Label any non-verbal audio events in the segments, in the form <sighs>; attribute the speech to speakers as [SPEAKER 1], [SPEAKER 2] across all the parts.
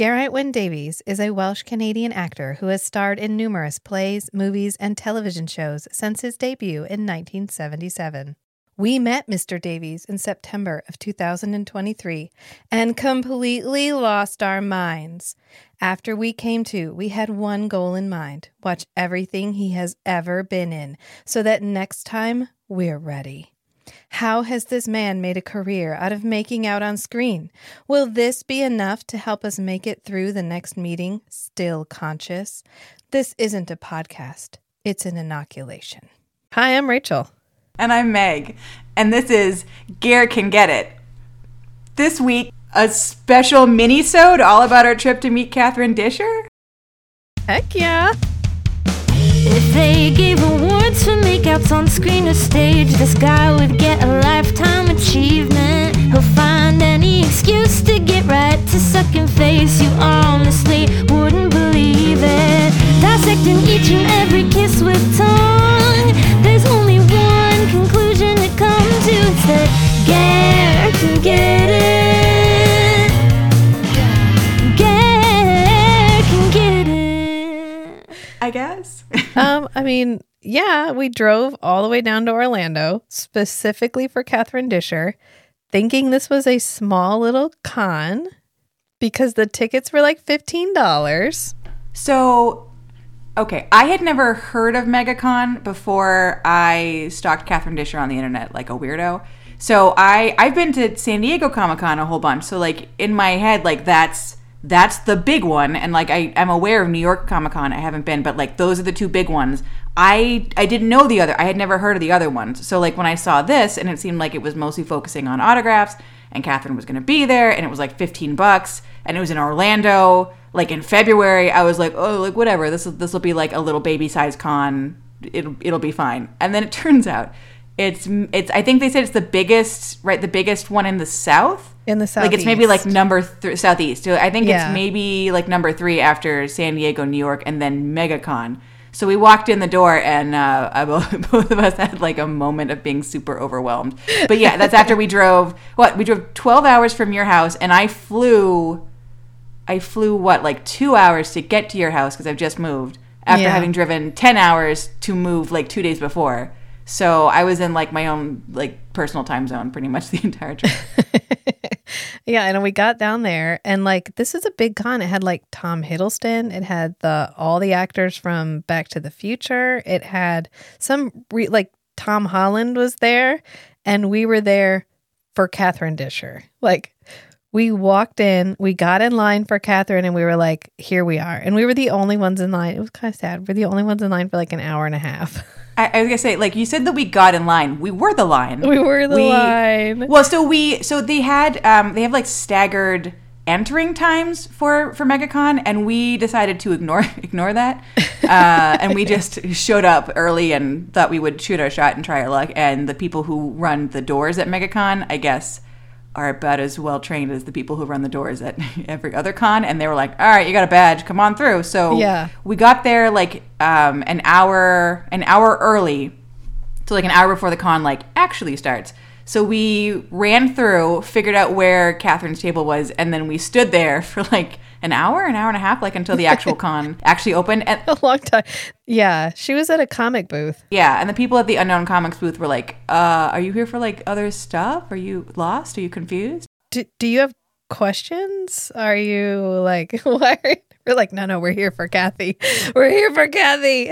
[SPEAKER 1] Geraint Wyn Davies is a Welsh Canadian actor who has starred in numerous plays, movies, and television shows since his debut in 1977. We met Mr. Davies in September of 2023 and completely lost our minds. After we came to, we had one goal in mind watch everything he has ever been in so that next time we're ready. How has this man made a career out of making out on screen? Will this be enough to help us make it through the next meeting still conscious? This isn't a podcast, it's an inoculation. Hi, I'm Rachel.
[SPEAKER 2] And I'm Meg. And this is Ger Can Get It. This week, a special mini-sode all about our trip to meet Catherine Disher.
[SPEAKER 1] Heck yeah.
[SPEAKER 3] If they gave awards for makeouts on screen or stage, this guy would get a lifetime achievement. He'll find any excuse to get right to sucking face. You honestly wouldn't believe it. Dissecting each and every kiss with tongue. There's only one conclusion to come to. It's that can get it. Gare can get it.
[SPEAKER 2] I guess.
[SPEAKER 1] Um, I mean, yeah, we drove all the way down to Orlando specifically for Catherine Disher, thinking this was a small little con because the tickets were like $15.
[SPEAKER 2] So, okay, I had never heard of MegaCon before I stalked Catherine Disher on the internet like a weirdo. So I I've been to San Diego Comic Con a whole bunch. So like in my head, like that's that's the big one, and like I I'm aware of New York Comic Con. I haven't been, but like those are the two big ones. I I didn't know the other. I had never heard of the other ones. So like when I saw this, and it seemed like it was mostly focusing on autographs, and Catherine was going to be there, and it was like 15 bucks, and it was in Orlando, like in February. I was like, oh, like whatever. This this will be like a little baby size con. It'll it'll be fine. And then it <laughs> turns out. It's it's. I think they said it's the biggest, right? The biggest one in the South
[SPEAKER 1] In the south,
[SPEAKER 2] like it's maybe like number th- southeast. So I think
[SPEAKER 1] Yeah.
[SPEAKER 2] it's maybe like number three after San Diego, New York, and then MegaCon. So we walked in the door, and uh, I, both <laughs> both of us had like a moment of being super overwhelmed. But yeah, that's after we drove. What we drove twelve hours from your house, and I flew. I flew what like two hours to get to your house because I've just moved after
[SPEAKER 1] Yeah.
[SPEAKER 2] having driven ten hours to move like two days before. So I was in like my own like personal time zone pretty much the <laughs> entire trip. <laughs>
[SPEAKER 1] Yeah, and we got down there and like this is a big con. It had like Tom Hiddleston, it had the all the actors from Back to the Future. It had some re- like Tom Holland was there and we were there for Catherine Disher. Like we walked in, we got in line for Catherine and we were like, here we are. And we were the only ones in line. It was kind of sad. We're the only ones in line for like an hour and a half. <laughs>
[SPEAKER 2] I, I was gonna say, like you said that we got in line. We were the line.
[SPEAKER 1] We were the line.
[SPEAKER 2] Well, so we so they had um they have like staggered entering times for for MegaCon, and we decided to ignore <laughs> ignore that, uh, and we just showed up early and thought we would shoot our shot and try our luck. And the people who run the doors at MegaCon, I guess. Are about as well trained as the people who run the doors at <laughs> every other con, and they were like, "All right, you got a badge, come on through." So
[SPEAKER 1] Yeah.
[SPEAKER 2] we got there like um, an hour an hour early so like an hour before the con like actually starts so we ran through figured out where catherine's table was and then we stood there <laughs> for like an hour an hour and a half like until the actual <laughs> con actually opened and
[SPEAKER 1] a long time. Yeah, she was at a comic booth.
[SPEAKER 2] yeah and the people at the unknown comics booth were like uh are you here for like other stuff are you lost are you confused
[SPEAKER 1] do, do you have questions? Are you like, <laughs> why? Are we're like, no, no, we're here for Kathy. We're here for Kathy.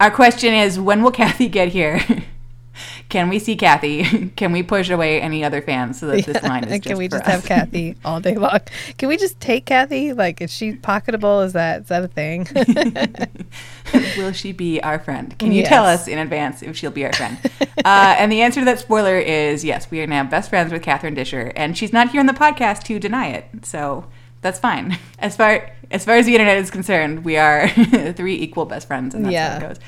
[SPEAKER 2] our question is when will kathy get here can we see kathy <laughs> can we push away any other fans so that this <laughs> line is just
[SPEAKER 1] Can we just
[SPEAKER 2] us?
[SPEAKER 1] have Kathy <laughs> all day long? Can we just take Kathy? Like, is she pocketable? Is that is that a thing?
[SPEAKER 2] Will she be our friend? Can you tell us in advance if she'll be our friend? uh, and the answer to that spoiler is yes, we are now best friends with Catherine Disher, and she's not here on the podcast to deny it, so that's fine. As far as far as the internet is concerned, we are three equal best friends, and that's
[SPEAKER 1] Yeah.
[SPEAKER 2] how it goes.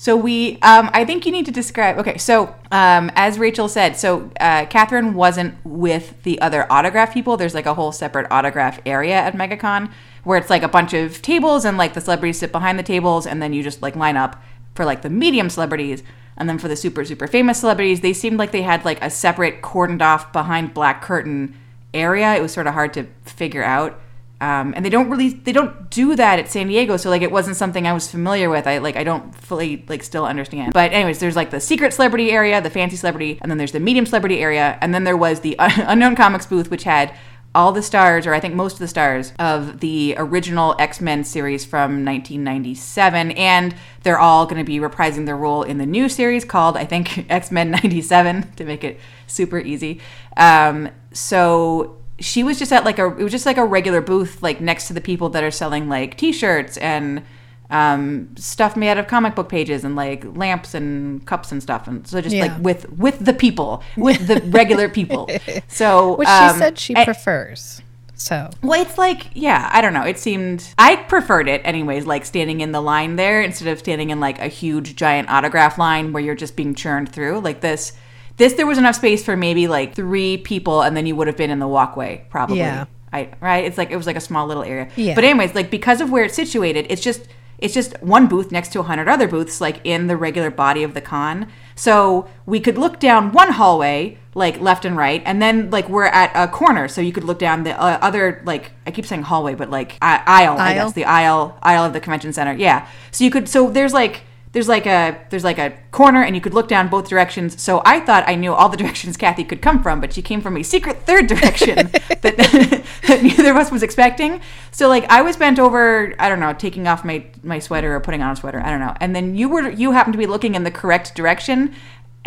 [SPEAKER 2] So we, um, I think you need to describe. Okay, so um, as Rachel said, so uh, Catherine wasn't with the other autograph people. There's like a whole separate autograph area at MegaCon where it's like a bunch of tables and like the celebrities sit behind the tables, and then you just like line up for like the medium celebrities, and then for the super super famous celebrities, they seemed like they had like a separate cordoned off behind black curtain area. It was sort of hard to figure out. Um, and they don't really they don't do that at San Diego, so like it wasn't something I was familiar with. I like I don't fully like still understand. But anyways, there's like the secret celebrity area, the fancy celebrity, and then there's the medium celebrity area, and then there was the <laughs> unknown comics booth, which had all the stars, or I think most of the stars of the original X Men series from 1997, and they're all going to be reprising their role in the new series called I think <laughs> X Men 97 <laughs> to make it super easy. Um, so she was just at like a it was just like a regular booth like next to the people that are selling like t-shirts and um, stuff made out of comic book pages and like lamps and cups and stuff and so just
[SPEAKER 1] Yeah.
[SPEAKER 2] like with with the people with the <laughs> regular people so
[SPEAKER 1] Which
[SPEAKER 2] um,
[SPEAKER 1] she said she
[SPEAKER 2] and-
[SPEAKER 1] prefers. So
[SPEAKER 2] well, it's like, yeah, I don't know. It seemed I preferred it anyways, like standing in the line there instead of standing in like a huge giant autograph line where you're just being churned through. Like this this there was enough space for maybe like three people and then you would have been in the walkway probably.
[SPEAKER 1] Yeah.
[SPEAKER 2] I right? It's like it was like a small little area.
[SPEAKER 1] Yeah.
[SPEAKER 2] But anyways, like because of where it's situated, it's just it's just one booth next to a hundred other booths, like in the regular body of the con. So we could look down one hallway, like left and right, and then like we're at a corner, so you could look down the uh, other like I keep saying hallway, but like I- aisle, I guess the aisle aisle of the convention center. Yeah. So you could so there's like there's like a there's like a corner and you could look down both directions. So I thought I knew all the <laughs> directions Kathy could come from, but she came from a secret third direction <laughs> that, <laughs> that neither of us was expecting. So like I was bent over, I don't know, taking off my my sweater or putting on a sweater, I don't know. And then you were you happened to be looking in the correct direction.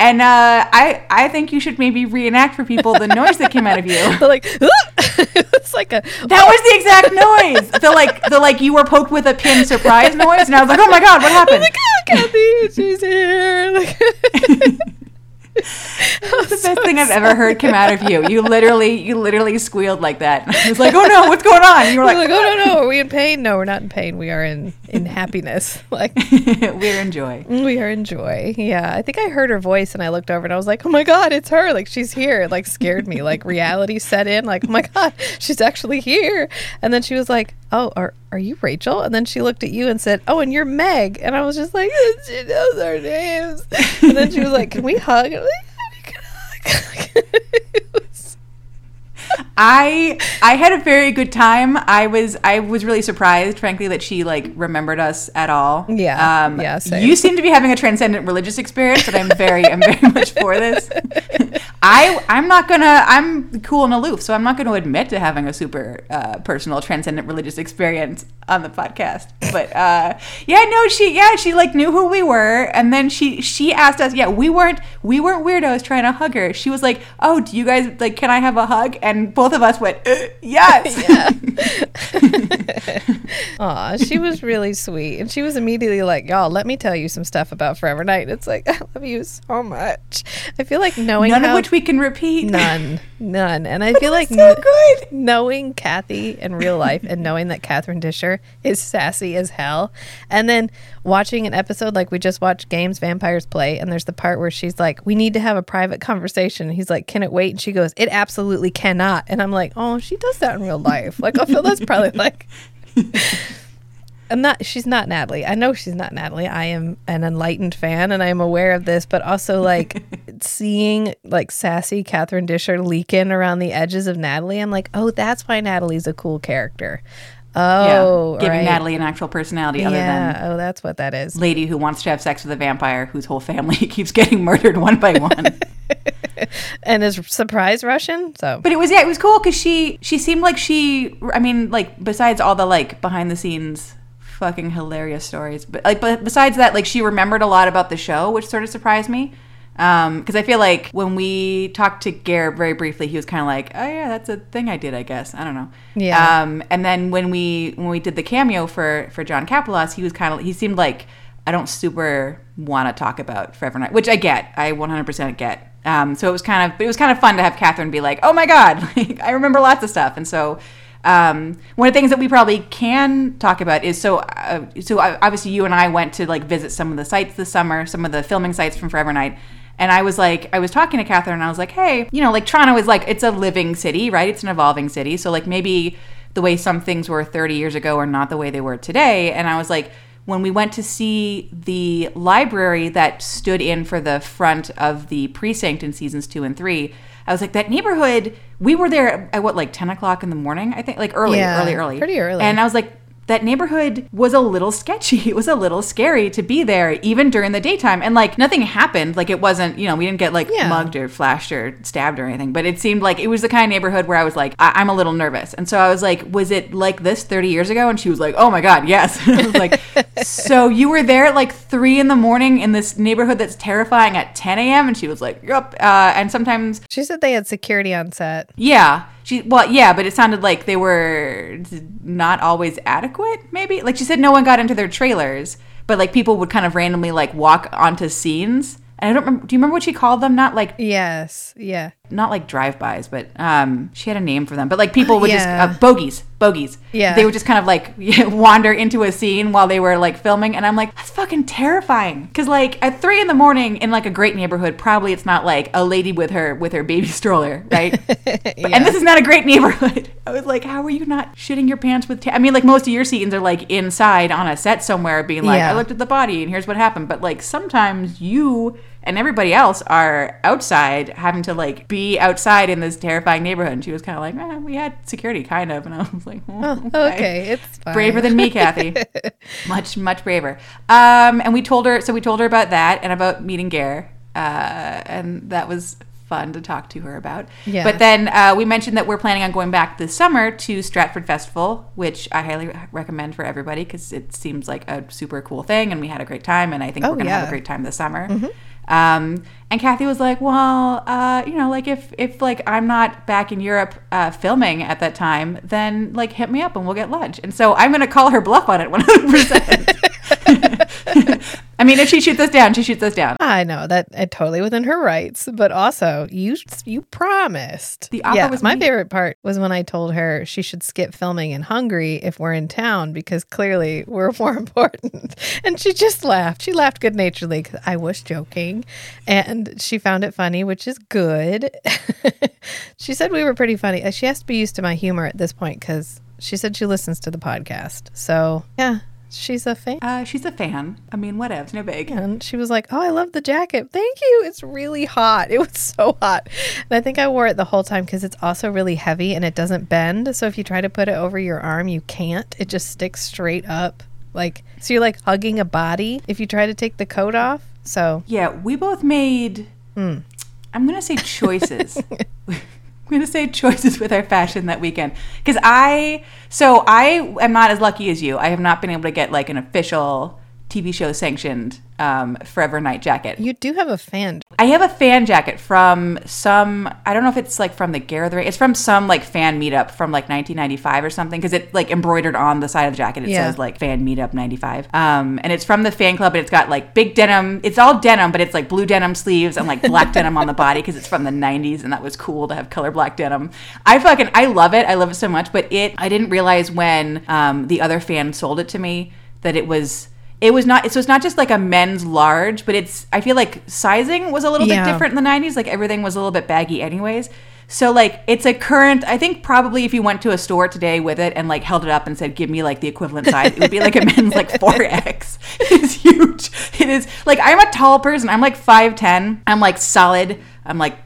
[SPEAKER 2] And uh, I I think you should maybe reenact for people the noise that came out of you. <laughs>
[SPEAKER 1] They're like <laughs> it's like a
[SPEAKER 2] That was the exact noise. The like the like you were poked with a pin surprise noise, and I was like, oh my god, what happened?
[SPEAKER 1] like, oh, Kathy, she's here. Like, <laughs>
[SPEAKER 2] the <laughs> best thing I've ever heard come out of you. You literally, you literally squealed like that. <laughs> I was like, "Oh no, what's going on?" You were
[SPEAKER 1] We're
[SPEAKER 2] like,
[SPEAKER 1] like, oh no, no, oh. are we in pain? No, we're not in pain. We are in in <laughs> happiness. Like
[SPEAKER 2] "We're in joy."
[SPEAKER 1] Mm, we are in joy. Yeah, I think I heard her voice and I looked over and I was like, oh my god, it's her! Like she's here. It, like scared me. Like reality set in. Like oh my god, she's actually here. And then she was like, oh, are are you Rachel? And then she looked at you and said, oh, and you're Meg. And I was just like, she knows our names. And then she was like, can we hug? And I was like, "Yeah, we can hug. <laughs>
[SPEAKER 2] I I had a very good time. I was I was really surprised, frankly, that she like remembered us at all.
[SPEAKER 1] Yeah,
[SPEAKER 2] um,
[SPEAKER 1] yeah, same.
[SPEAKER 2] You seem to be having a transcendent religious experience, and I'm very I'm very much for this. <laughs> I I'm not gonna I'm cool and aloof, so I'm not gonna admit to having a super uh, personal transcendent religious experience on the podcast. But uh, yeah, no, she yeah she like knew who we were, and then she she asked us. Yeah, we weren't we weren't weirdos trying to hug her. She was like, oh, do you guys like? Can I have a hug? And both of us went, uh, <laughs> yes. <laughs>
[SPEAKER 1] Aw, she was really sweet. And she was immediately like, Y'all, let me tell you some stuff about Forever Knight. It's like, <laughs> I love you so much. I feel like knowing
[SPEAKER 2] None
[SPEAKER 1] how,
[SPEAKER 2] of which we can repeat.
[SPEAKER 1] none, none. And I feel like
[SPEAKER 2] so good.
[SPEAKER 1] knowing Kathy in real life and knowing that Catherine Disher is sassy as hell. And then watching an episode like we just watched Games Vampires Play, and there's the part where she's like, We need to have a private conversation. And he's like, Can it wait? And she goes, It absolutely cannot. And I'm like, Oh, she does that in real life. Like, I feel that's probably like. I'm not. She's not Natalie. I know she's not Natalie. I am an enlightened fan, and I am aware of this. But also, like <laughs> seeing like sassy Catherine Disher leak in around the edges of Natalie, I'm like, oh, that's why Natalie's a cool character. Oh,
[SPEAKER 2] yeah, giving
[SPEAKER 1] right.
[SPEAKER 2] Natalie an actual personality other
[SPEAKER 1] Yeah.
[SPEAKER 2] than
[SPEAKER 1] Oh, that's what that is.
[SPEAKER 2] lady who wants to have sex with a vampire whose whole family <laughs> keeps getting murdered one by one. <laughs>
[SPEAKER 1] And is surprise Russian. So
[SPEAKER 2] but it was yeah, it was cool because she she seemed like she. I mean, like besides all the like behind the scenes fucking hilarious stories, but like but besides that, like she remembered a lot about the show, which sort of surprised me. Because I feel like when we talked to Garrett very briefly, he was kind of like, "Oh yeah, that's a thing I did, I guess. I don't know."
[SPEAKER 1] Yeah.
[SPEAKER 2] Um, and then when we when we did the cameo for for John Kapelos, he was kind of he seemed like I don't super want to talk about Forever Knight, which I get, I 100% get. Um, so it was kind of but it was kind of fun to have Catherine be like, "Oh my god, <laughs> like, I remember lots of stuff," and so. Um, one of the things that we probably can talk about is so uh, so obviously you and I went to like visit some of the sites this summer, some of the filming sites from Forever Knight, and I was like, I was talking to Catherine, and I was like, hey, you know, like Toronto is like it's a living city, right? It's an evolving city, so like maybe the way some things were 30 years ago are not the way they were today. And I was like, when we went to see the library that stood in for the front of the precinct in seasons two and three, I was like, that neighborhood. We were there at what, like ten o'clock in the morning? I think, like early,
[SPEAKER 1] Yeah,
[SPEAKER 2] early, early,
[SPEAKER 1] pretty early.
[SPEAKER 2] And I was like, that neighborhood was a little sketchy. <laughs> It was a little scary to be there, even during the daytime. And like nothing happened. Like it wasn't, you know, we didn't get like
[SPEAKER 1] Yeah.
[SPEAKER 2] mugged or flashed or stabbed or anything. But it seemed like it was the kind of neighborhood where I was like, I- I'm a little nervous. And so I was like, was it like this 30 years ago? And she was like, oh my God, yes. <laughs> I was like, <laughs> so you were there at like three in the morning in this neighborhood that's terrifying at 10 a.m. And she was like, yep. Uh, and sometimes
[SPEAKER 1] She said they had security on set.
[SPEAKER 2] yeah. She well, yeah, but it sounded like they were not always adequate, maybe. Like she said no one got into their trailers, but like people would kind of randomly like walk onto scenes. And I don't remember do you remember what she called them? Not like
[SPEAKER 1] Yes. Yeah.
[SPEAKER 2] not like drive-bys, but um she had a name for them. But like people would
[SPEAKER 1] Yeah.
[SPEAKER 2] just uh, bogeys, bogeys.
[SPEAKER 1] Yeah.
[SPEAKER 2] They would just kind of like <laughs> wander into a scene while they were like filming and I'm like that's fucking terrifying. Cuz like at 3 in the morning in like a great neighborhood, probably it's not like a lady with her with her baby <laughs> stroller, right? <laughs> But- And this is not a great neighborhood. I was like, how are you not shitting your pants with? Ta-? I mean, like most of your scenes are like inside on a set somewhere, being like,
[SPEAKER 1] Yeah.
[SPEAKER 2] I looked at the body and here's what happened. But like sometimes you and everybody else are outside having to like be outside in this terrifying neighborhood. And she was kind of like, eh, we had security, kind of. <laughs> And I was like, oh,
[SPEAKER 1] Oh, okay. It's fine.
[SPEAKER 2] braver than me, Kathy. <laughs> much, much braver. Um, and we told her, so we told her about that and about meeting Gare. Uh, and that was fun to talk to her about.
[SPEAKER 1] Yeah.
[SPEAKER 2] But then uh, we mentioned that we're planning on going back this summer to Stratford Festival, which I highly recommend for everybody because it seems like a super cool thing. And we had a great time. And I think
[SPEAKER 1] Oh,
[SPEAKER 2] we're going to have
[SPEAKER 1] yeah. Mm-hmm.
[SPEAKER 2] a great time this summer. Um, and Kathy was like, "Well, uh, you know, like if if like I'm not back in Europe uh, filming at that time, then like hit me up and we'll get lunch." And so I'm gonna call her bluff on it 100. percent <laughs> I mean, if she shoots us down, she shoots us down.
[SPEAKER 1] I know that uh, totally within her rights, but also you you promised.
[SPEAKER 2] The offer
[SPEAKER 1] yeah,
[SPEAKER 2] was
[SPEAKER 1] my
[SPEAKER 2] me-
[SPEAKER 1] favorite part was when I told her she should skip filming in Hungary if we're in town because clearly we're <laughs> more important. And she just laughed. She laughed good naturedly because I was joking, and she found it funny, which is good. <laughs> she said we were pretty funny. Uh, She has to be used to my humor at this point because she said she listens to the podcast. So yeah, she's a fan.
[SPEAKER 2] Uh, she's a fan. I mean, whatevs, no big.
[SPEAKER 1] And she was like, Oh, I love the jacket. Thank you. It's really hot. <laughs> It was so hot. And I think I wore it the whole time because it's also really heavy and it doesn't bend. So if you try to put it over your arm, you can't. It just sticks straight up. Like, so you're like hugging a body if you try to take the coat off. So,
[SPEAKER 2] Yeah, we both made. I'm gonna say choices. <laughs> I'm gonna say choices with our fashion that weekend because I. So I am not as lucky as you. I have not been able to get like an official TV show sanctioned um, Forever Knight jacket.
[SPEAKER 1] you do have a fan.
[SPEAKER 2] I have a fan jacket from some. I don't know if it's like from the Gathering. It's from some like fan meetup from like 1995 or something because it like embroidered on the side of the jacket. It
[SPEAKER 1] Yeah.
[SPEAKER 2] says like fan meetup 95. Um, and it's from the fan club and it's got like big denim. It's all denim, but it's like blue denim sleeves and like black denim on the body because it's from the 90s and that was cool to have color black denim. I fucking I love it. I love it so much. But it I didn't realize when um, the other fan sold it to me that it was. It was not so it's not just like a men's large, but it's I feel like sizing was a little
[SPEAKER 1] Yeah.
[SPEAKER 2] bit different in the 90s like everything was a little bit baggy anyways. So like it's a current i think probably if you went to a store today with it and like held it up and said give me like the equivalent size it would be like a men's like <laughs> 4x <laughs> it's huge. It is like i'm a tall person. I'm like 5'10 i'm like solid. I'm like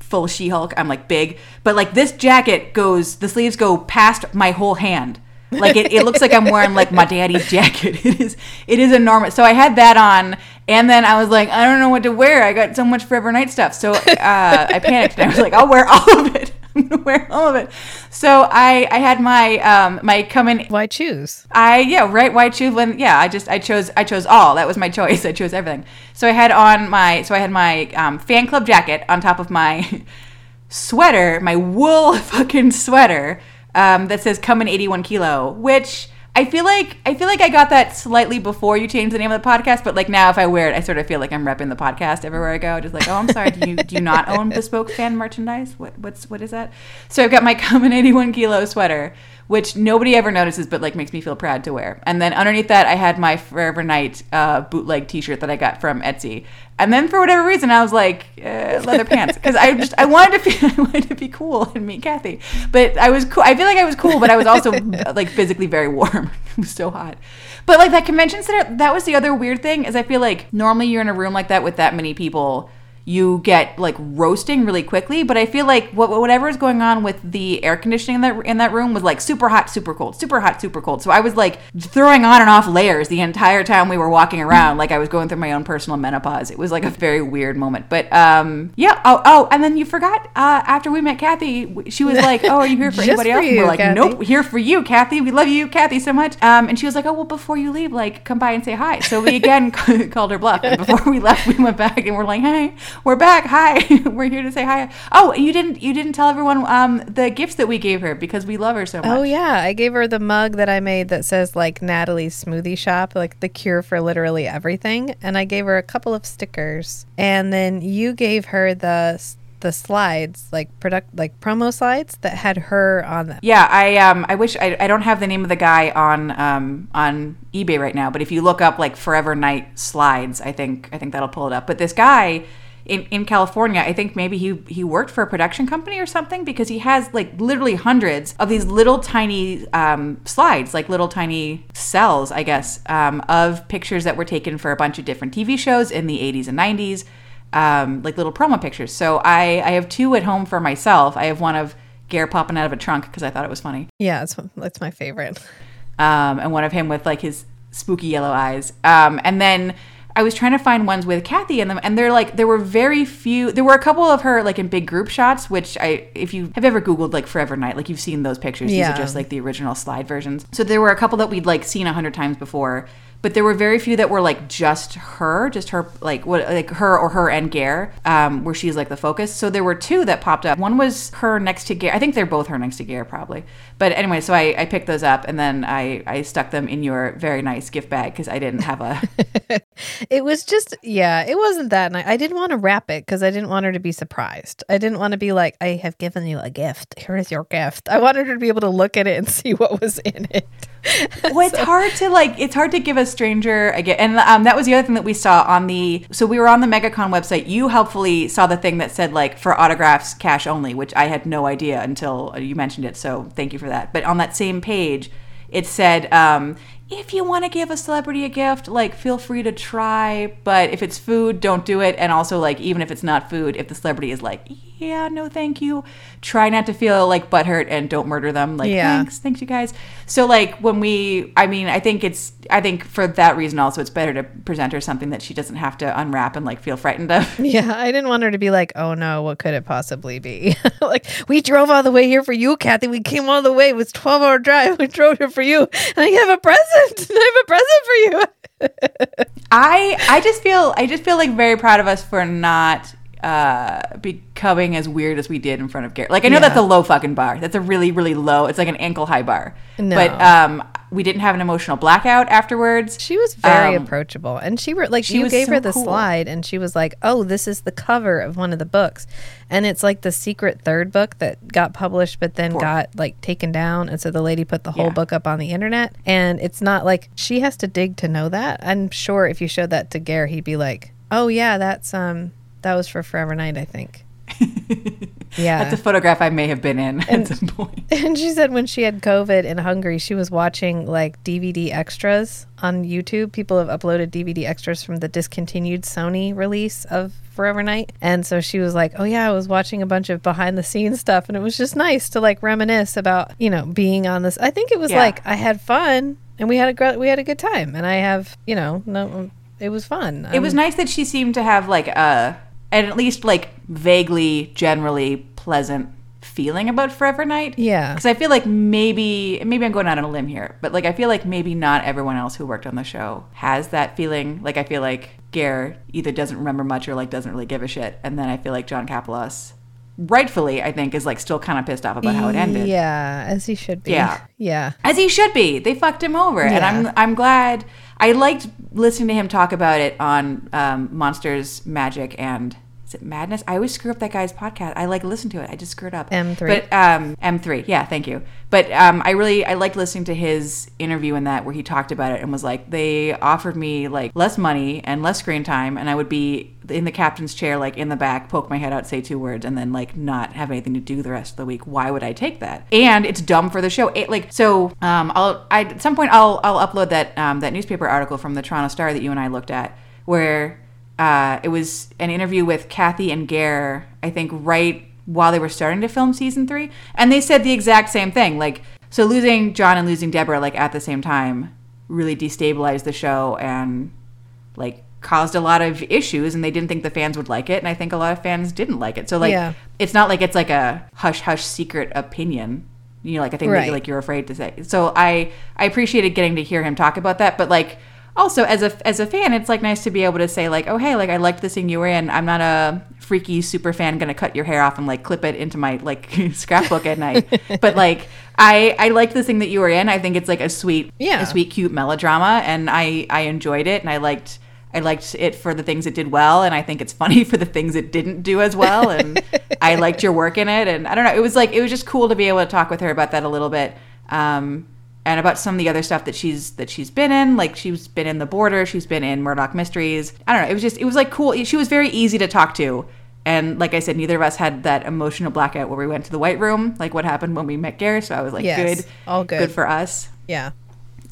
[SPEAKER 2] full she-hulk. I'm like big. But like this jacket goes the sleeves go past my whole hand like it, it looks like I'm wearing like my daddy's jacket. <laughs> It is it is enormous. So I had that on, and then I was like, I don't know what to wear. I got so much Forever Knight stuff. So uh, I panicked and I was like, I'll wear all of it. <laughs> I'm gonna wear all of it. So I I had my um my come in.
[SPEAKER 1] Why choose?
[SPEAKER 2] I yeah right Why choose? when yeah I just I chose I chose all that was my choice I chose everything so I had on my so I had my um, fan club jacket on top of my <laughs> sweater my wool fucking sweater um, that says come in 81 kilo which I feel like I feel like I got that slightly before you changed the name of the podcast but like now if I wear it I sort of feel like I'm repping the podcast everywhere I go. Just like oh I'm sorry. Do you do you not own bespoke fan merchandise? What what's what is that? So I've got my <laughs> come in 81 kilo sweater which nobody ever notices, but like makes me feel proud to wear. And then underneath that, I had my Forever Knight uh, bootleg T-shirt that I got from Etsy. And then for whatever reason, I was like uh, leather pants because I just I wanted to feel <laughs> I wanted to be cool and meet Kathy. But I was cool. I feel like I was cool, but I was also <laughs> like physically very warm. <laughs> it was so hot. But like that convention center, that was the other weird thing is I feel like normally you're in a room like that with that many people you get like roasting really quickly. But I feel like what, whatever is going on with the air conditioning in that in that room was like super hot, super cold, super hot, super cold. So I was like throwing on and off layers the entire time we were walking around, like I was going through my own personal menopause. It was like a very weird moment. But um, yeah. Oh, oh, and then you forgot uh, after we met Kathy, she was like, "Oh, are you here for <laughs> anybody
[SPEAKER 1] for
[SPEAKER 2] else?" And
[SPEAKER 1] you,
[SPEAKER 2] we're like,
[SPEAKER 1] Kathy.
[SPEAKER 2] "Nope, here for you, Kathy. We love you, Kathy, so much." Um, and she was like, "Oh, well, before you leave, like, come by and say hi." So we again <laughs> called her bluff. And before we left, we went back and we're like, "Hey, we're back. Hi, <laughs> we're here to say hi." Oh, you didn't you didn't tell everyone um the gifts that we gave her because we love her so much.
[SPEAKER 1] Oh yeah, I gave her the mug that I made that says like Natalie's smoothie shop, like the cure for literally everything, and I gave her a couple of stickers. And then you gave her the the slides, like product like promo slides that had her on them.
[SPEAKER 2] Yeah, I um I wish I, I don't have the name of the guy on um on eBay right now, but if you look up like Forever Knight slides, I think I think that'll pull it up. But this guy in, in California, I think maybe he he worked for a production company or something because he has like literally hundreds of these little tiny um, slides, like little tiny cells, I guess, um, of pictures that were taken for a bunch of different TV shows in the 80s and 90s, um, like little promo pictures. So I I have two at home for myself. I have one of Gare popping out of a trunk because I thought it was funny,
[SPEAKER 1] Yeah, it's that's my favorite.
[SPEAKER 2] um, and one of him with like his spooky yellow eyes. Um, and then I was trying to find ones with Kathy in them, and they're like there were very few. There were a couple of her like in big group shots, which I if you have ever Googled like Forever Knight, like you've seen those pictures. These are just like the original slide versions. So there were a couple that we'd like seen a hundred times before. But there were very few that were like just her, just her, like what, like her or her and Gare, um, where she's like the focus. So there were two that popped up. One was her next to Gare. I think they're both her next to Gare, probably. But anyway, so I, I picked those up and then I, I stuck them in your very nice gift bag because I didn't have a. <laughs>
[SPEAKER 1] It was just, yeah, it wasn't that nice. I didn't want to wrap it because I didn't want her to be surprised. I didn't want to be like, I have given you a gift. Here is your gift. I wanted her to be able to look at it and <laughs> see what was in it. <laughs>
[SPEAKER 2] well, it's hard to like. It's hard to give a stranger a gift, and um, that was the other thing that we saw on the. So we were on the MegaCon website. You helpfully saw the thing that said like for autographs, cash only, which I had no idea until you mentioned it. So thank you for that. But on that same page, it said. Um, if you want to give a celebrity a gift, like feel free to try, but if it's food, don't do it. And also, like even if it's not food, if the celebrity is like, yeah, no, thank you, try not to feel like butthurt and don't murder them. Like,
[SPEAKER 1] Yeah.
[SPEAKER 2] thanks, thanks, you guys. So like when we, I mean, I think it's, I think for that reason also, it's better to present her something that she doesn't have to unwrap and like feel frightened of. <laughs>
[SPEAKER 1] Yeah, I didn't want her to be like, oh no, what could it possibly be? <laughs> like, we drove all the way here for you, Kathy. We came all the way. It was 12 hour drive. We drove here for you. And I have a present. <laughs> I have a present for you.
[SPEAKER 2] I, I just feel, I just feel like very proud of us for not uh becoming as weird as we did in front of Garrett. Like I know
[SPEAKER 1] Yeah.
[SPEAKER 2] that's a low fucking bar. That's a really really low. It's like an ankle high bar.
[SPEAKER 1] No.
[SPEAKER 2] But um we didn't have an emotional blackout afterwards.
[SPEAKER 1] She was very
[SPEAKER 2] Um,
[SPEAKER 1] approachable. And she were like,
[SPEAKER 2] she
[SPEAKER 1] you gave
[SPEAKER 2] so
[SPEAKER 1] her the
[SPEAKER 2] cool.
[SPEAKER 1] slide and she was like, oh, this is the cover of one of the books. And it's like the secret third book that got published, but then
[SPEAKER 2] Fourth.
[SPEAKER 1] got like taken down. And so the lady put the whole
[SPEAKER 2] Yeah.
[SPEAKER 1] book up on the internet. And it's not like she has to dig to know that. I'm sure if you showed that to Gare, he'd be like, oh, yeah, that's, um, that was for Forever Knight, I think. <laughs> Yeah.
[SPEAKER 2] That's a photograph I may have been in at some point. <laughs>
[SPEAKER 1] And she said when she had COVID in Hungary, she was watching like DVD extras on YouTube. People have uploaded DVD extras from the discontinued Sony release of Forever Knight. And so she was like, Oh, yeah, I was watching a bunch of behind the scenes stuff. And it was just nice to like reminisce about, you know, being on this. I think it was
[SPEAKER 2] Yeah.
[SPEAKER 1] like I had fun and we had a gr- we had a good time. And I have, you know, no, it was fun.
[SPEAKER 2] It was
[SPEAKER 1] Um,
[SPEAKER 2] nice that she seemed to have like a an at least like vaguely generally pleasant feeling about Forever Knight.
[SPEAKER 1] Yeah.
[SPEAKER 2] Because I feel like maybe maybe I'm going out on a limb here, but like I feel like maybe not everyone else who worked on the show has that feeling. Like I feel like Gare either doesn't remember much or like doesn't really give a shit, and then I feel like John Kapelos, rightfully I think, is like still kind of pissed off about how it ended.
[SPEAKER 1] Yeah, as he should be.
[SPEAKER 2] Yeah.
[SPEAKER 1] Yeah.
[SPEAKER 2] As he should be. They fucked him over, and I'm I'm glad. I liked listening to him talk about it on um, Monsters, Magic, and is it Madness? I always screw up that guy's podcast. I like listen to it. I just screwed up.
[SPEAKER 1] M3.
[SPEAKER 2] But um, M3. Yeah, thank you. But um, I really I liked listening to his interview in that where he talked about it and was like, they offered me like less money and less screen time, and I would be in the captain's chair, like in the back, poke my head out, say two words, and then like not have anything to do the rest of the week. Why would I take that? And it's dumb for the show. It, like so, um, I'll I, at some point I'll I'll upload that um, that newspaper article from the Toronto Star that you and I looked at where uh, it was an interview with Kathy and Gare, I think, right while they were starting to film season three, and they said the exact same thing. Like, so losing John and losing Deborah like at the same time really destabilized the show and like caused a lot of issues and they didn't think the fans would like it and I think a lot of fans didn't like it. So like
[SPEAKER 1] Yeah.
[SPEAKER 2] it's not like it's like a hush hush secret opinion. You know, like I think
[SPEAKER 1] Right.
[SPEAKER 2] you like you're afraid to say. So I I appreciated getting to hear him talk about that, but like also as a as a fan, it's like nice to be able to say like, "Oh, hey, like I liked this thing you were in. I'm not a freaky super fan going to cut your hair off and like clip it into my like <laughs> scrapbook at night." <laughs> but like I I liked this thing that you were in. I think it's like a sweet
[SPEAKER 1] Yeah.
[SPEAKER 2] a sweet cute melodrama and I I enjoyed it and I liked I liked it for the things it did well, and I think it's funny <laughs> for the things it didn't do as well. And I liked your work in it, and I don't know. It was like it was just cool to be able to talk with her about that a little bit, um, and about some of the other stuff that she's that she's been in. Like she's been in The Border, she's been in Murdoch Mysteries. I don't know. It was just it was like cool. She was very easy to talk to. And like I said, neither of us had that emotional blackout where we went to the White Room, like what happened when we met Gare. So I was like,
[SPEAKER 1] Yes,
[SPEAKER 2] good,
[SPEAKER 1] all good.
[SPEAKER 2] good for us.
[SPEAKER 1] Yeah.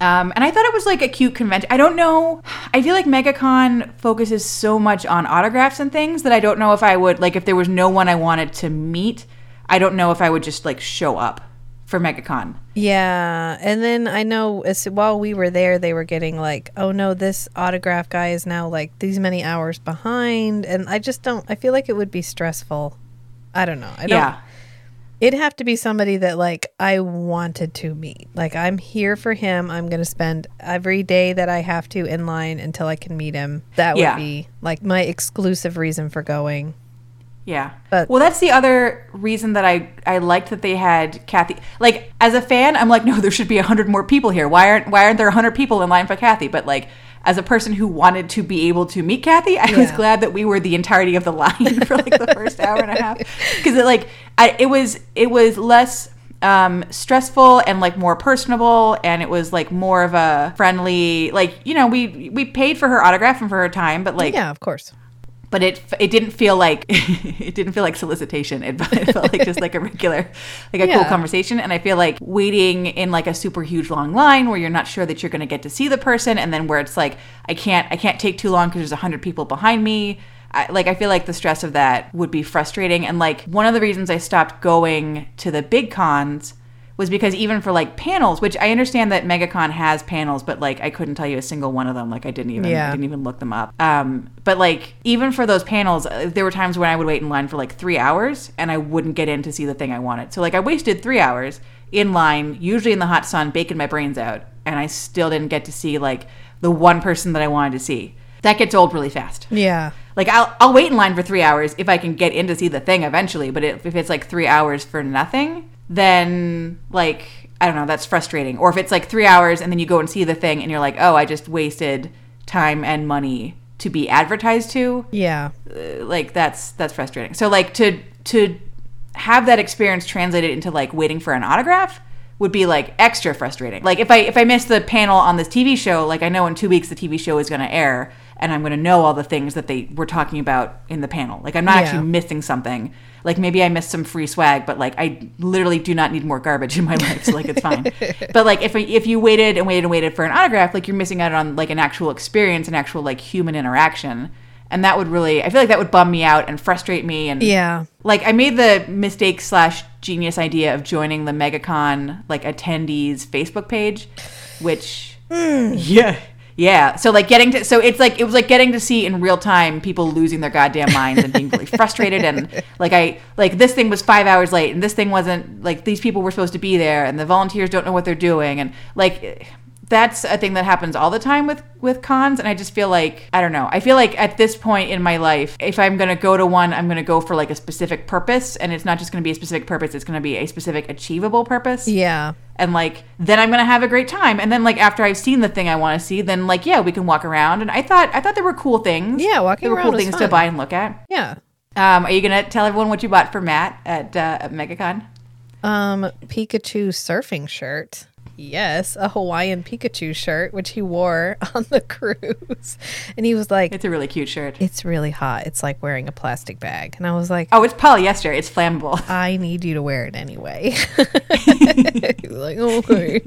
[SPEAKER 2] Um, and I thought it was like a cute convention. I don't know. I feel like MegaCon focuses so much on autographs and things that I don't know if I would like if there was no one I wanted to meet. I don't know if I would just like show up for MegaCon.
[SPEAKER 1] Yeah, and then I know as while we were there, they were getting like, "Oh no, this autograph guy is now like these many hours behind," and I just don't. I feel like it would be stressful. I don't know. I don't.
[SPEAKER 2] Yeah,
[SPEAKER 1] It'd have to be somebody that like I wanted to meet. Like I'm here for him. I'm gonna spend every day that I have to in line until I can meet him. That would
[SPEAKER 2] Yeah.
[SPEAKER 1] be like my exclusive reason for going.
[SPEAKER 2] Yeah.
[SPEAKER 1] But-
[SPEAKER 2] well, that's the other reason that I I liked that they had Kathy. Like as a fan, I'm like, no, there should be a hundred more people here. Why aren't Why aren't there a hundred people in line for Kathy? But like. As a person who wanted to be able to meet Kathy, I was glad that we were the entirety of the line for like the first hour and a half <laughs> because it like I, it was it was less um, stressful and like more personable and it was like more of a friendly like you know we we paid for her autograph and for her time but like
[SPEAKER 1] yeah, of course.
[SPEAKER 2] But it it didn't feel like <laughs> it didn't feel like solicitation. It, it felt like just like a regular like a cool conversation. And i feel like waiting in like a super huge long line where you're not sure that you're going to get to see the person and then where it's like i can't i can't take too long because there's a 100 people behind me. I, like i feel like the stress of that would be frustrating. And like one of the reasons i stopped going to the big cons was because even for like panels, which I understand that MegaCon has panels, but like I couldn't tell you a single one of them. Like I didn't even
[SPEAKER 1] Yeah.
[SPEAKER 2] I didn't even look them up. Um, but like even for those panels, uh, there were times when I would wait in line for like three hours and I wouldn't get in to see the thing I wanted. So like I wasted three hours in line, usually in the hot sun, baking my brains out, and I still didn't get to see like the one person that I wanted to see. That gets old really fast.
[SPEAKER 1] Yeah.
[SPEAKER 2] Like I'll I'll wait in line for three hours if I can get in to see the thing eventually. But if, if it's like three hours for nothing, then like I don't know, that's frustrating. Or if it's like three hours and then you go and see the thing and you're like, oh, I just wasted time and money to be advertised to.
[SPEAKER 1] Yeah.
[SPEAKER 2] uh, Like that's that's frustrating. So like to to have that experience translated into like waiting for an autograph would be like extra frustrating. Like if I if I miss the panel on this TV show, like I know in 2 weeks the TV show is going to air and I'm going to know all the things that they were talking about in the panel. Like I'm not
[SPEAKER 1] Yeah.
[SPEAKER 2] actually missing something. Like maybe I missed some free swag, but like I literally do not need more garbage in my <laughs> life, so like it's fine. but like if if you waited and waited and waited for an autograph, like you're missing out on like an actual experience, an actual like human interaction. And that would really I feel like that would bum me out and frustrate me and
[SPEAKER 1] Yeah.
[SPEAKER 2] like I made the mistake slash genius idea of joining the MegaCon like attendees Facebook page, which hmm. <laughs> yeah yeah. So like getting to so it's like it was like getting to see in real time people losing their goddamn minds and being really frustrated and <laughs> like I like this thing was five hours late and this thing wasn't like these people were supposed to be there and the volunteers don't know what they're doing and like that's a thing that happens all the time with with cons and i just feel like i don't know i feel like at this point in my life if i'm going to go to one i'm going to go for like a specific purpose and it's not just going to be a specific purpose it's going to be a specific achievable purpose
[SPEAKER 1] Yeah.
[SPEAKER 2] and like then i'm going to have a great time and then like after i've seen the thing i want to see then like yeah we can walk around and i thought i thought there were cool things
[SPEAKER 1] Yeah, walking
[SPEAKER 2] there were cool things to buy and look at
[SPEAKER 1] Yeah.
[SPEAKER 2] um, are you going to tell everyone what you bought for matt at, uh, at megacon
[SPEAKER 1] Um, Pikachu surfing shirt. Yes, a Hawaiian Pikachu shirt, which he wore <laughs> on the cruise. And he was like,
[SPEAKER 2] it's a really cute shirt
[SPEAKER 1] It's really hot. It's like wearing a plastic bag. And I was like,
[SPEAKER 2] oh it's polyester it's flammable <laughs>
[SPEAKER 1] I need you to wear it anyway. <laughs> he was like, okay.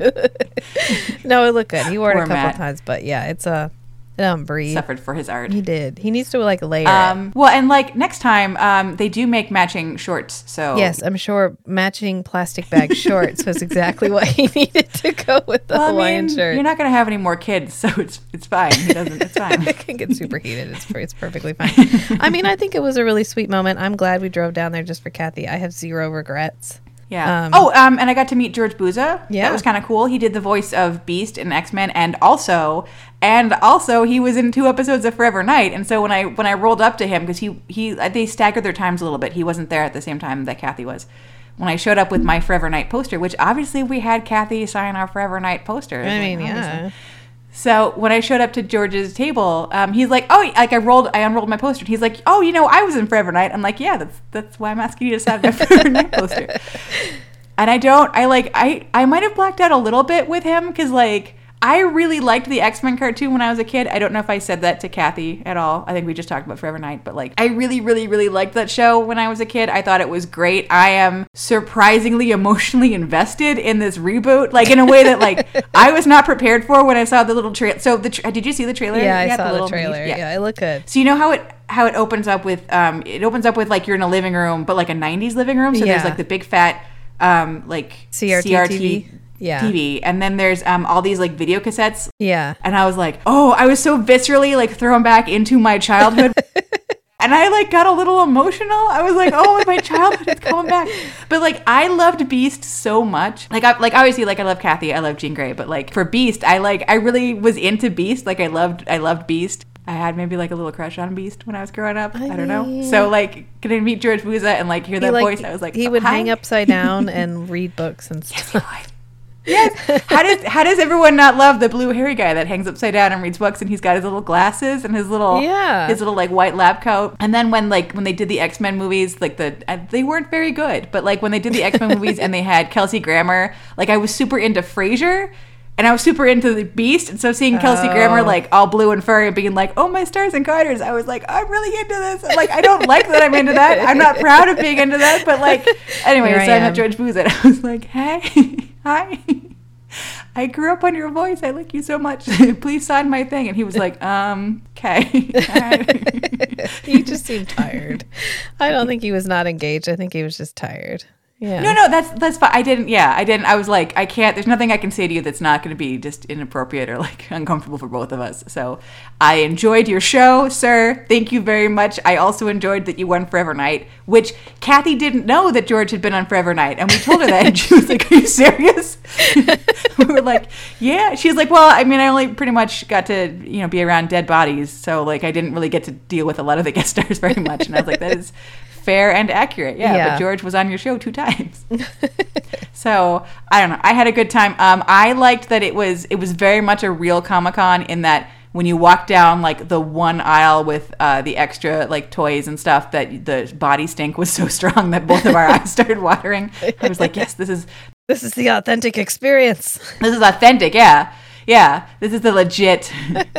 [SPEAKER 1] no, it looked good. He wore it a couple
[SPEAKER 2] Matt.
[SPEAKER 1] times, but yeah, it's a Don't breathe.
[SPEAKER 2] suffered for his art.
[SPEAKER 1] He did. He needs to like layer it.
[SPEAKER 2] Um, well, and like next time, um, they do make matching shorts. So
[SPEAKER 1] Yes, I'm sure matching plastic bag shorts was exactly what he <laughs> needed to go with the
[SPEAKER 2] Well, I
[SPEAKER 1] Hawaiian
[SPEAKER 2] mean,
[SPEAKER 1] shirt.
[SPEAKER 2] you're not gonna have any more kids, so it's it's fine. He doesn't. It's fine. <laughs>
[SPEAKER 1] it can get superheated. It's it's perfectly fine. <laughs> I mean, I think it was a really sweet moment. I'm glad we drove down there just for Kathy. I have zero regrets.
[SPEAKER 2] Yeah.
[SPEAKER 1] Um,
[SPEAKER 2] oh, um, and I got to meet George Buza.
[SPEAKER 1] Yeah.
[SPEAKER 2] that was kind of cool. He did the voice of Beast in X Men, and also, and also, he was in two episodes of Forever Knight. And so when I when I rolled up to him because he he they staggered their times a little bit. He wasn't there at the same time that Kathy was. When I showed up with my Forever Knight poster, which obviously we had Kathy sign our Forever Knight poster.
[SPEAKER 1] I mean,
[SPEAKER 2] Obviously.
[SPEAKER 1] yeah.
[SPEAKER 2] So when I showed up to George's table, um, he's like, "Oh, like I rolled, I unrolled my poster." He's like, "Oh, you know, I was in Forever Knight." I'm like, "Yeah, that's that's why I'm asking you to sign my <laughs> Forever Knight poster." <laughs> And I don't, I like, I I might have blacked out a little bit with him because like I really liked the X Men cartoon when I was a kid. I don't know if I said that to Kathy at all. I think we just talked about Forever Knight, but like I really, really, really liked that show when I was a kid. I thought it was great. I am surprisingly emotionally invested in this reboot, like in a way that like <laughs> I was not prepared for when I saw the little trailer. So the tra- did you see the trailer?
[SPEAKER 1] Yeah, I saw the,
[SPEAKER 2] little
[SPEAKER 1] trailer.
[SPEAKER 2] mini-
[SPEAKER 1] Yeah. it looked good.
[SPEAKER 2] so you know how it how it opens up with um it opens up with like you're in a living room, but like a '90s living room. So there's like the big fat um like
[SPEAKER 1] CRT TV. Yeah.
[SPEAKER 2] TV, and then there's um all these like video cassettes.
[SPEAKER 1] Yeah.
[SPEAKER 2] And I was like, oh, I was so viscerally like thrown back into my childhood. <laughs> And I like got a little emotional. I was like, "Oh, my childhood is coming back." But like, I loved Beast so much. Like, I like obviously like I love Kathy, I love Jean Grey, but like for Beast, I like I really was into Beast. Like, I loved I loved Beast. I had maybe like a little crush on Beast when I was growing up. I, don't know. So like, getting to meet George Buza and like hear
[SPEAKER 1] He,
[SPEAKER 2] that
[SPEAKER 1] like,
[SPEAKER 2] voice, I was like,
[SPEAKER 1] he would
[SPEAKER 2] "Hi."
[SPEAKER 1] hang upside down <laughs> and read books and stuff.
[SPEAKER 2] Yes. How does how does everyone not love the blue hairy guy that hangs upside down and reads books and he's got his little glasses and his little
[SPEAKER 1] Yeah.
[SPEAKER 2] his little like white lab coat. And then when like when they did the X Men movies, like the uh, they weren't very good, but like when they did the X Men movies and they had <laughs> Kelsey Grammer, like I was super into Frasier. And I was super into the Beast, and so seeing Kelsey Grammer
[SPEAKER 1] Oh.
[SPEAKER 2] like all blue and furry and being like, "Oh my stars and garters," I was like, "I'm really into this." Like, I don't like that I'm into that. I'm not proud of being into that, but like, <laughs> anyway, so I met. George Buza, and <laughs> I was like, "Hey, hi." <laughs> I grew up on your voice. I like you so much. <laughs> Please sign my thing. And he was like, um, okay. <laughs>
[SPEAKER 1] he just seemed tired. I don't think he was not engaged. I think he was just tired. Yeah.
[SPEAKER 2] no, no, that's that's fine. I didn't. Yeah, I didn't. I was like, I can't. There's nothing I can say to you that's not going to be just inappropriate or like <laughs> uncomfortable for both of us. So I enjoyed your show, sir. Thank you very much. I also enjoyed that you won Forever Knight, which Kathy didn't know that George had been on Forever Knight, and we told her that, and she was like, "Are you serious?" <laughs> we were like, "Yeah." She was like, "Well, I mean, I only pretty much got to you know be around dead bodies, so like I didn't really get to deal with a lot of the guest stars very much." And I was like, "That is." Fair and accurate, yeah,
[SPEAKER 1] Yeah.
[SPEAKER 2] But George was on your show two times. <laughs> <laughs> So I don't know. I had a good time. Um, I liked that it was it was very much a real Comic Con in that when you walk down like the one aisle with uh, the extra like toys and stuff, that the body stink was so <laughs> strong that both of our eyes started watering. I was like, yes, this is
[SPEAKER 1] This is the authentic experience.
[SPEAKER 2] this is authentic. Yeah, yeah. This is the legit.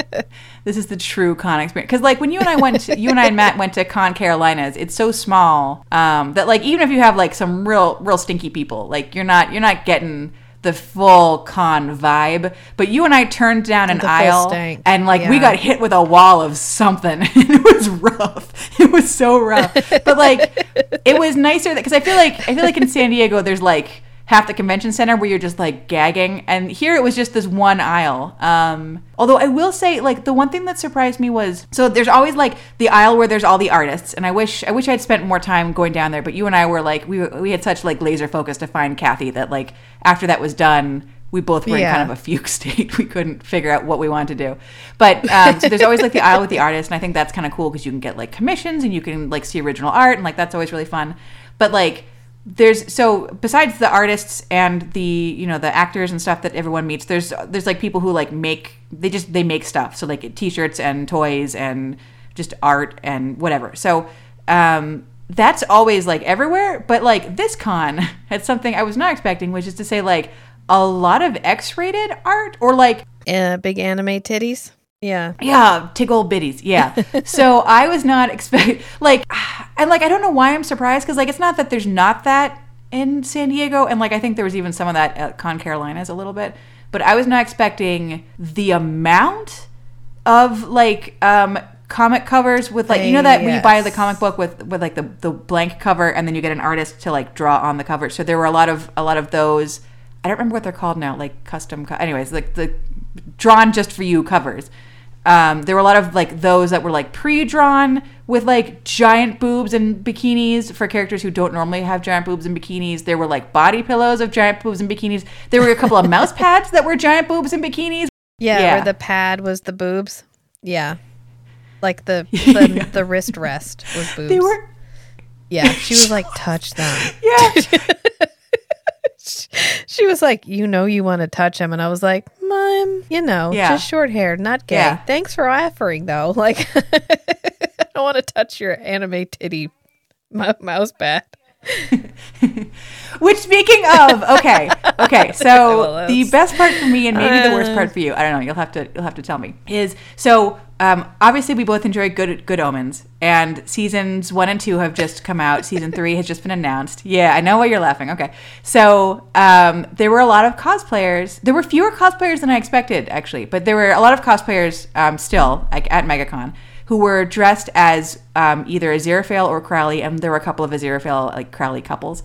[SPEAKER 2] <laughs> this is the true con experience. Because like when you and I went, to, you and I and Matt went to Con Carolinas, it's so small um, that like even if you have like some real real stinky people, like you're not you're not getting the full con vibe. But you and I turned down an aisle
[SPEAKER 1] stank,
[SPEAKER 2] and like we got hit with a wall of something. <laughs> it was rough. It was so rough. But like it was nicer because I feel like I feel like in San Diego there's like half the convention center where you're just like gagging. And here it was just this one aisle. Um although i will say like the one thing that surprised me was so there's always like the aisle where there's all the artists. And i wish i wish i'd spent more time going down there. But you and i were like we, we had such like laser focus to find kathy that like after that was done we both were in kind of a fugue <laughs> state. We couldn't figure out what we wanted to do. But um, so there's always like the aisle with the artist, and I think that's kind of cool because you can get like commissions and you can like see original art, and like that's always really fun. But like there's so besides the artists and the you know the actors and stuff that everyone meets, there's there's like people who like make they just they make stuff. So like t-shirts and toys and just art and whatever. So um that's always like everywhere but like this con <laughs> had something i was not expecting which is to say like a lot of x-rated art or like
[SPEAKER 1] Uh, big anime titties. Yeah.
[SPEAKER 2] yeah tickle bitties yeah <laughs> so i was not expect like <sighs> and like i don't know why i'm surprised because like it's not that there's not that in san diego and like i think there was even some of that at con carolinas a little bit but i was not expecting the amount of like um comic covers with like you know that when you buy the comic book with with like the the blank cover and then you get an artist to like draw on the cover. So there were a lot of a lot of those. I don't remember what they're called now, like custom. Co- anyways, like the drawn just for you covers. Um, there were a lot of like those that were like pre-drawn with like giant boobs and bikinis for characters who don't normally have giant boobs and bikinis. There were like body pillows of giant boobs and bikinis. There were a couple of mouse pads that were giant boobs and bikinis.
[SPEAKER 1] Yeah,
[SPEAKER 2] Yeah.
[SPEAKER 1] where the pad was the boobs. Yeah. Like the <laughs> the, the wrist rest was boobs.
[SPEAKER 2] They were
[SPEAKER 1] Yeah, she was like, touch them. <laughs>
[SPEAKER 2] yeah.
[SPEAKER 1] She was like, you know, you want to touch him, and I was like, Mom, you know,
[SPEAKER 2] Yeah.
[SPEAKER 1] just short hair, not gay.
[SPEAKER 2] Yeah.
[SPEAKER 1] Thanks for offering, though. <laughs> Like, <laughs> I don't want to touch your anime titty <laughs> mou- mouse pad. <laughs>
[SPEAKER 2] Which speaking of, okay, okay. <laughs> So the best part for me, and maybe the worst
[SPEAKER 1] Uh.
[SPEAKER 2] part for you, I don't know. You'll have to you'll have to tell me. Is so um, obviously we both enjoy Good Good Omens, and seasons one and two have just come out. Season three has just been announced. Yeah, I know why you're laughing. Okay, so um, there were a lot of cosplayers. There were fewer cosplayers than I expected, actually, but there were a lot of cosplayers um, still like at MegaCon who were dressed as um, either Aziraphale or Crowley, and there were a couple of Aziraphale like Crowley couples.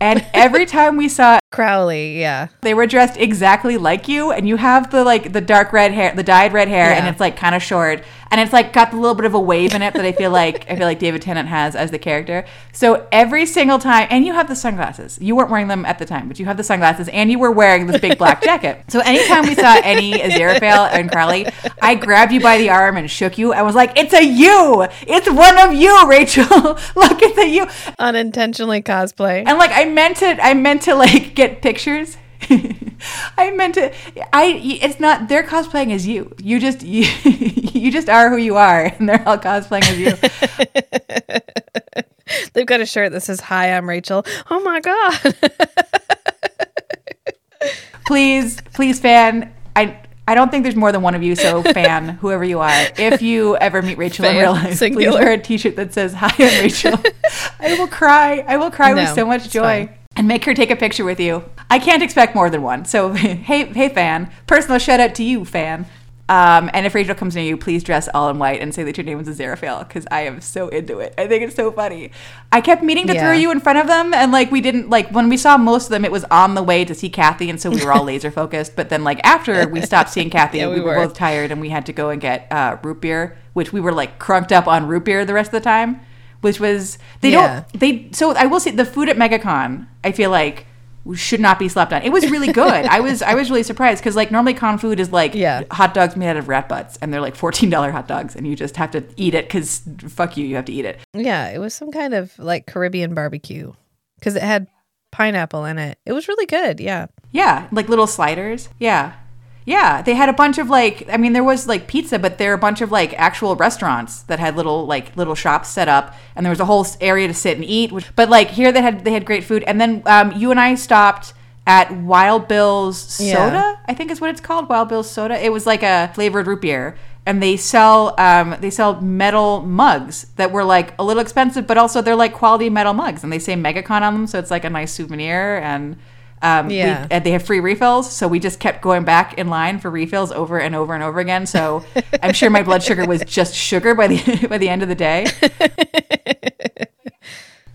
[SPEAKER 2] And every <laughs> time we saw
[SPEAKER 1] Crowley, yeah.
[SPEAKER 2] they were dressed exactly like you and you have the like the dark red hair the dyed red hair and it's like kind of short and it's like got a little bit of a wave in it that i feel like i feel like david tennant has as the character. So every single time and you have the sunglasses. You weren't wearing them at the time but you have the sunglasses and you were wearing this big black jacket. So anytime we saw any aziraphale and Crowley, i grabbed you by the arm and shook you. I was like it's a you! It's one of you rachel! <laughs> Look it's a you!
[SPEAKER 1] Unintentionally cosplay.
[SPEAKER 2] and like I meant it. I meant to like get pictures. <laughs> I meant to. I. It's not. They're cosplaying as you. You just. <laughs> You, you just are who you are, and they're all cosplaying as you. <laughs>
[SPEAKER 1] They've got a shirt that says, Hi, I'm Rachel. Oh my God.
[SPEAKER 2] please, please, fan. I. I don't think there's more than one of you, so fan, whoever you are. If you ever meet Rachel in real life,
[SPEAKER 1] singular.
[SPEAKER 2] please wear a T-shirt that says "Hi, I'm Rachel." I will cry. I will cry with so much joy.
[SPEAKER 1] fine.
[SPEAKER 2] And make her take a picture with you. I can't expect more than one. So, <laughs> hey, hey, fan! Personal shout out to you, fan. Um, and if Rachel comes near you, please dress all in white and say that your name is Aziraphale because I am so into it. I think it's so funny. I kept meaning to throw you in front of them, and like we didn't like when we saw most of them, it was on the way to see Cathy, and so we were all <laughs> laser focused. But then like after we stopped seeing <laughs> Cathy,
[SPEAKER 1] Yeah,
[SPEAKER 2] we,
[SPEAKER 1] we
[SPEAKER 2] were
[SPEAKER 1] were.
[SPEAKER 2] both tired, and we had to go and get uh, root beer, which we were like crunked up on root beer the rest of the time, which was they
[SPEAKER 1] Yeah.
[SPEAKER 2] don't they. So I will say the food at MegaCon, I feel like should not be slept on. It was really good. I was I was really surprised because like normally con food is like
[SPEAKER 1] Yeah.
[SPEAKER 2] hot dogs made out of rat butts, and they're like fourteen dollar hot dogs, and you just have to eat it because fuck you, you have to eat it.
[SPEAKER 1] yeah, it was some kind of like Caribbean barbecue because it had pineapple in it. It was really good. Yeah.
[SPEAKER 2] Yeah, like little sliders. Yeah. Yeah, they had a bunch of like I mean there was like pizza, but there were a bunch of like actual restaurants that had little like little shops set up and there was a whole area to sit and eat. Which, but like here they had they had great food and then um, you and I stopped at Wild Bill's Soda,
[SPEAKER 1] Yeah.
[SPEAKER 2] I think is what it's called, Wild Bill's Soda. It was like a flavored root beer and they sell um, they sell metal mugs that were like a little expensive, but also they're like quality metal mugs and they say MegaCon on them, so it's like a nice souvenir and um, we-
[SPEAKER 1] Yeah.
[SPEAKER 2] and they have free refills, so we just kept going back in line for refills over and over and over again. So <laughs> I'm sure my blood sugar was just sugar by the <laughs> by the end of the day.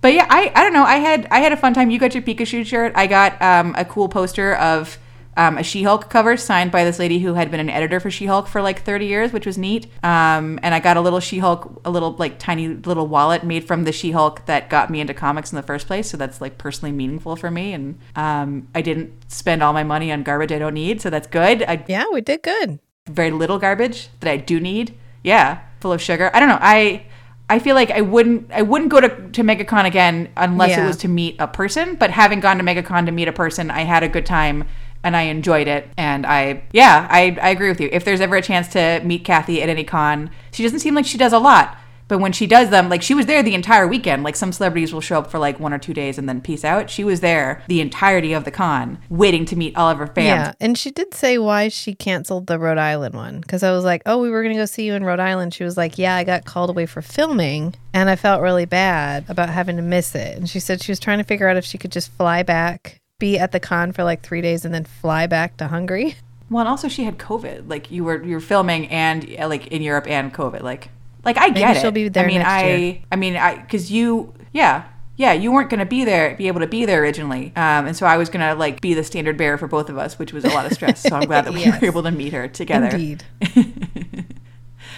[SPEAKER 2] But yeah, I, I don't know. I had I had a fun time. You got your Pikachu shirt. I got um, a cool poster of um, a She-Hulk cover signed by this lady who had been an editor for She-Hulk for like 30 years, which was neat. Um, and I got a little She-Hulk, a little like tiny little wallet made from the She-Hulk that got me into comics in the first place. So that's like personally meaningful for me. And um, I didn't spend all my money on garbage I don't need, so that's good. I
[SPEAKER 1] Yeah, we did good.
[SPEAKER 2] very little garbage that I do need. Yeah, full of sugar. I don't know. I I feel like I wouldn't I wouldn't go to to MegaCon again unless it was to meet a person. But having gone to MegaCon to meet a person, I had a good time and I enjoyed it. And I yeah, I I agree with you. If there's ever a chance to meet Cathy at any con, she doesn't seem like she does a lot. But when she does them, like she was there the entire weekend. Like some celebrities will show up for like one or two days and then peace out. She was there the entirety of the con, waiting to meet all of her fans.
[SPEAKER 1] Yeah, and she did say why she canceled the Rhode Island one because I was like, "Oh, we were gonna go see you in Rhode Island." She was like, "Yeah, I got called away for filming, and I felt really bad about having to miss it." And she said she was trying to figure out if she could just fly back, be at the con for like three days, and then fly back to Hungary.
[SPEAKER 2] Well, and also she had COVID. Like you were you're filming and uh, like in Europe and COVID. Like like I get it.
[SPEAKER 1] she'll be there
[SPEAKER 2] I mean, I
[SPEAKER 1] year.
[SPEAKER 2] I mean, I because you yeah. Yeah, you weren't gonna be there, be able to be there originally, um, and so I was gonna like be the standard bearer for both of us, which was a lot of stress. So I'm glad that we <laughs>
[SPEAKER 1] Yes.
[SPEAKER 2] were able to meet her together.
[SPEAKER 1] Indeed. <laughs>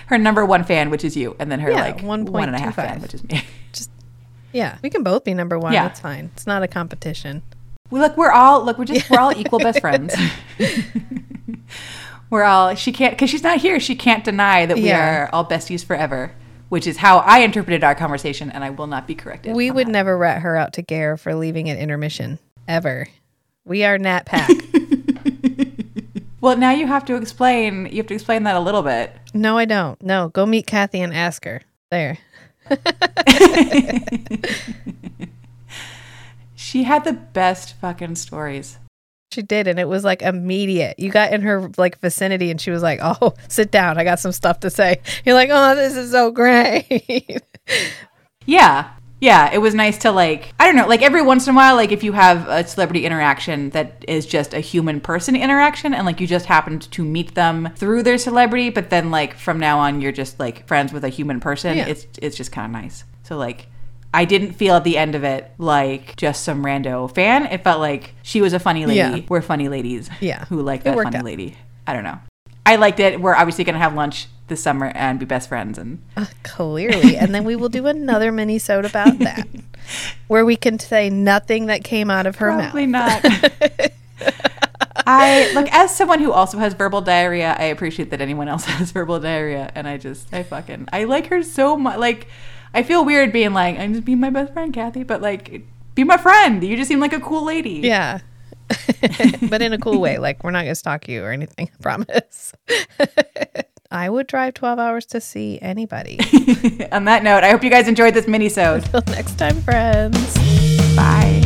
[SPEAKER 2] her number one fan, which is you, and then her
[SPEAKER 1] Yeah,
[SPEAKER 2] like one and a half
[SPEAKER 1] 1.25.
[SPEAKER 2] fan, which is me. <laughs>
[SPEAKER 1] Just yeah, we can both be number one.
[SPEAKER 2] Yeah.
[SPEAKER 1] That's fine. It's not a competition.
[SPEAKER 2] We look, we're all look, we're just we're all equal best <laughs> friends. <laughs> we're all she can't because she's not here. She can't deny that we
[SPEAKER 1] Yeah.
[SPEAKER 2] are all besties forever, which is how I interpreted our conversation, and I will not be corrected.
[SPEAKER 1] We would
[SPEAKER 2] that.
[SPEAKER 1] never rat her out to Ger for leaving at intermission ever. We are Nat Pack. <laughs>
[SPEAKER 2] Well, now you have to explain. You have to explain that a little bit.
[SPEAKER 1] no, I don't. No, go meet Cathy and ask her. There.
[SPEAKER 2] She had the best fucking stories.
[SPEAKER 1] She did, and it was like immediate. You got in her like vicinity, and she was like, "Oh, <laughs> sit down. I got some stuff to say." <laughs> You're like, "Oh, this is so great." <laughs>
[SPEAKER 2] Yeah. Yeah, it was nice to like I don't know, like every once in a while like if you have a celebrity interaction that is just a human person interaction and like you just happened to meet them through their celebrity but then like from now on you're just like friends with a human person,
[SPEAKER 1] Yeah.
[SPEAKER 2] it's it's just kind of nice. So like I didn't feel at the end of it like just some rando fan. It felt like she was a funny lady.
[SPEAKER 1] Yeah.
[SPEAKER 2] We're funny ladies.
[SPEAKER 1] Yeah.
[SPEAKER 2] Who like that funny
[SPEAKER 1] out.
[SPEAKER 2] lady. I don't know. I liked it. We're obviously going to have lunch this summer and be best friends and
[SPEAKER 1] Uh, Clearly, and then we will do another mini sode about that, <laughs> where we can say nothing that came out of her
[SPEAKER 2] Probably
[SPEAKER 1] mouth.
[SPEAKER 2] not. <laughs> I look as someone who also has verbal diarrhea. I appreciate that anyone else <laughs> has verbal diarrhea, and I just I fucking I like her so much. Like I feel weird being like I'm just being my best friend, Cathy, but like be my friend. You just seem like a cool lady.
[SPEAKER 1] Yeah. <laughs> but in a cool way. Like, we're not going to stalk you or anything, I promise. <laughs> I would drive 12 hours to see anybody. <laughs>
[SPEAKER 2] On that note, I hope you guys enjoyed this mini-sode.
[SPEAKER 1] Till next time, friends.
[SPEAKER 2] Bye.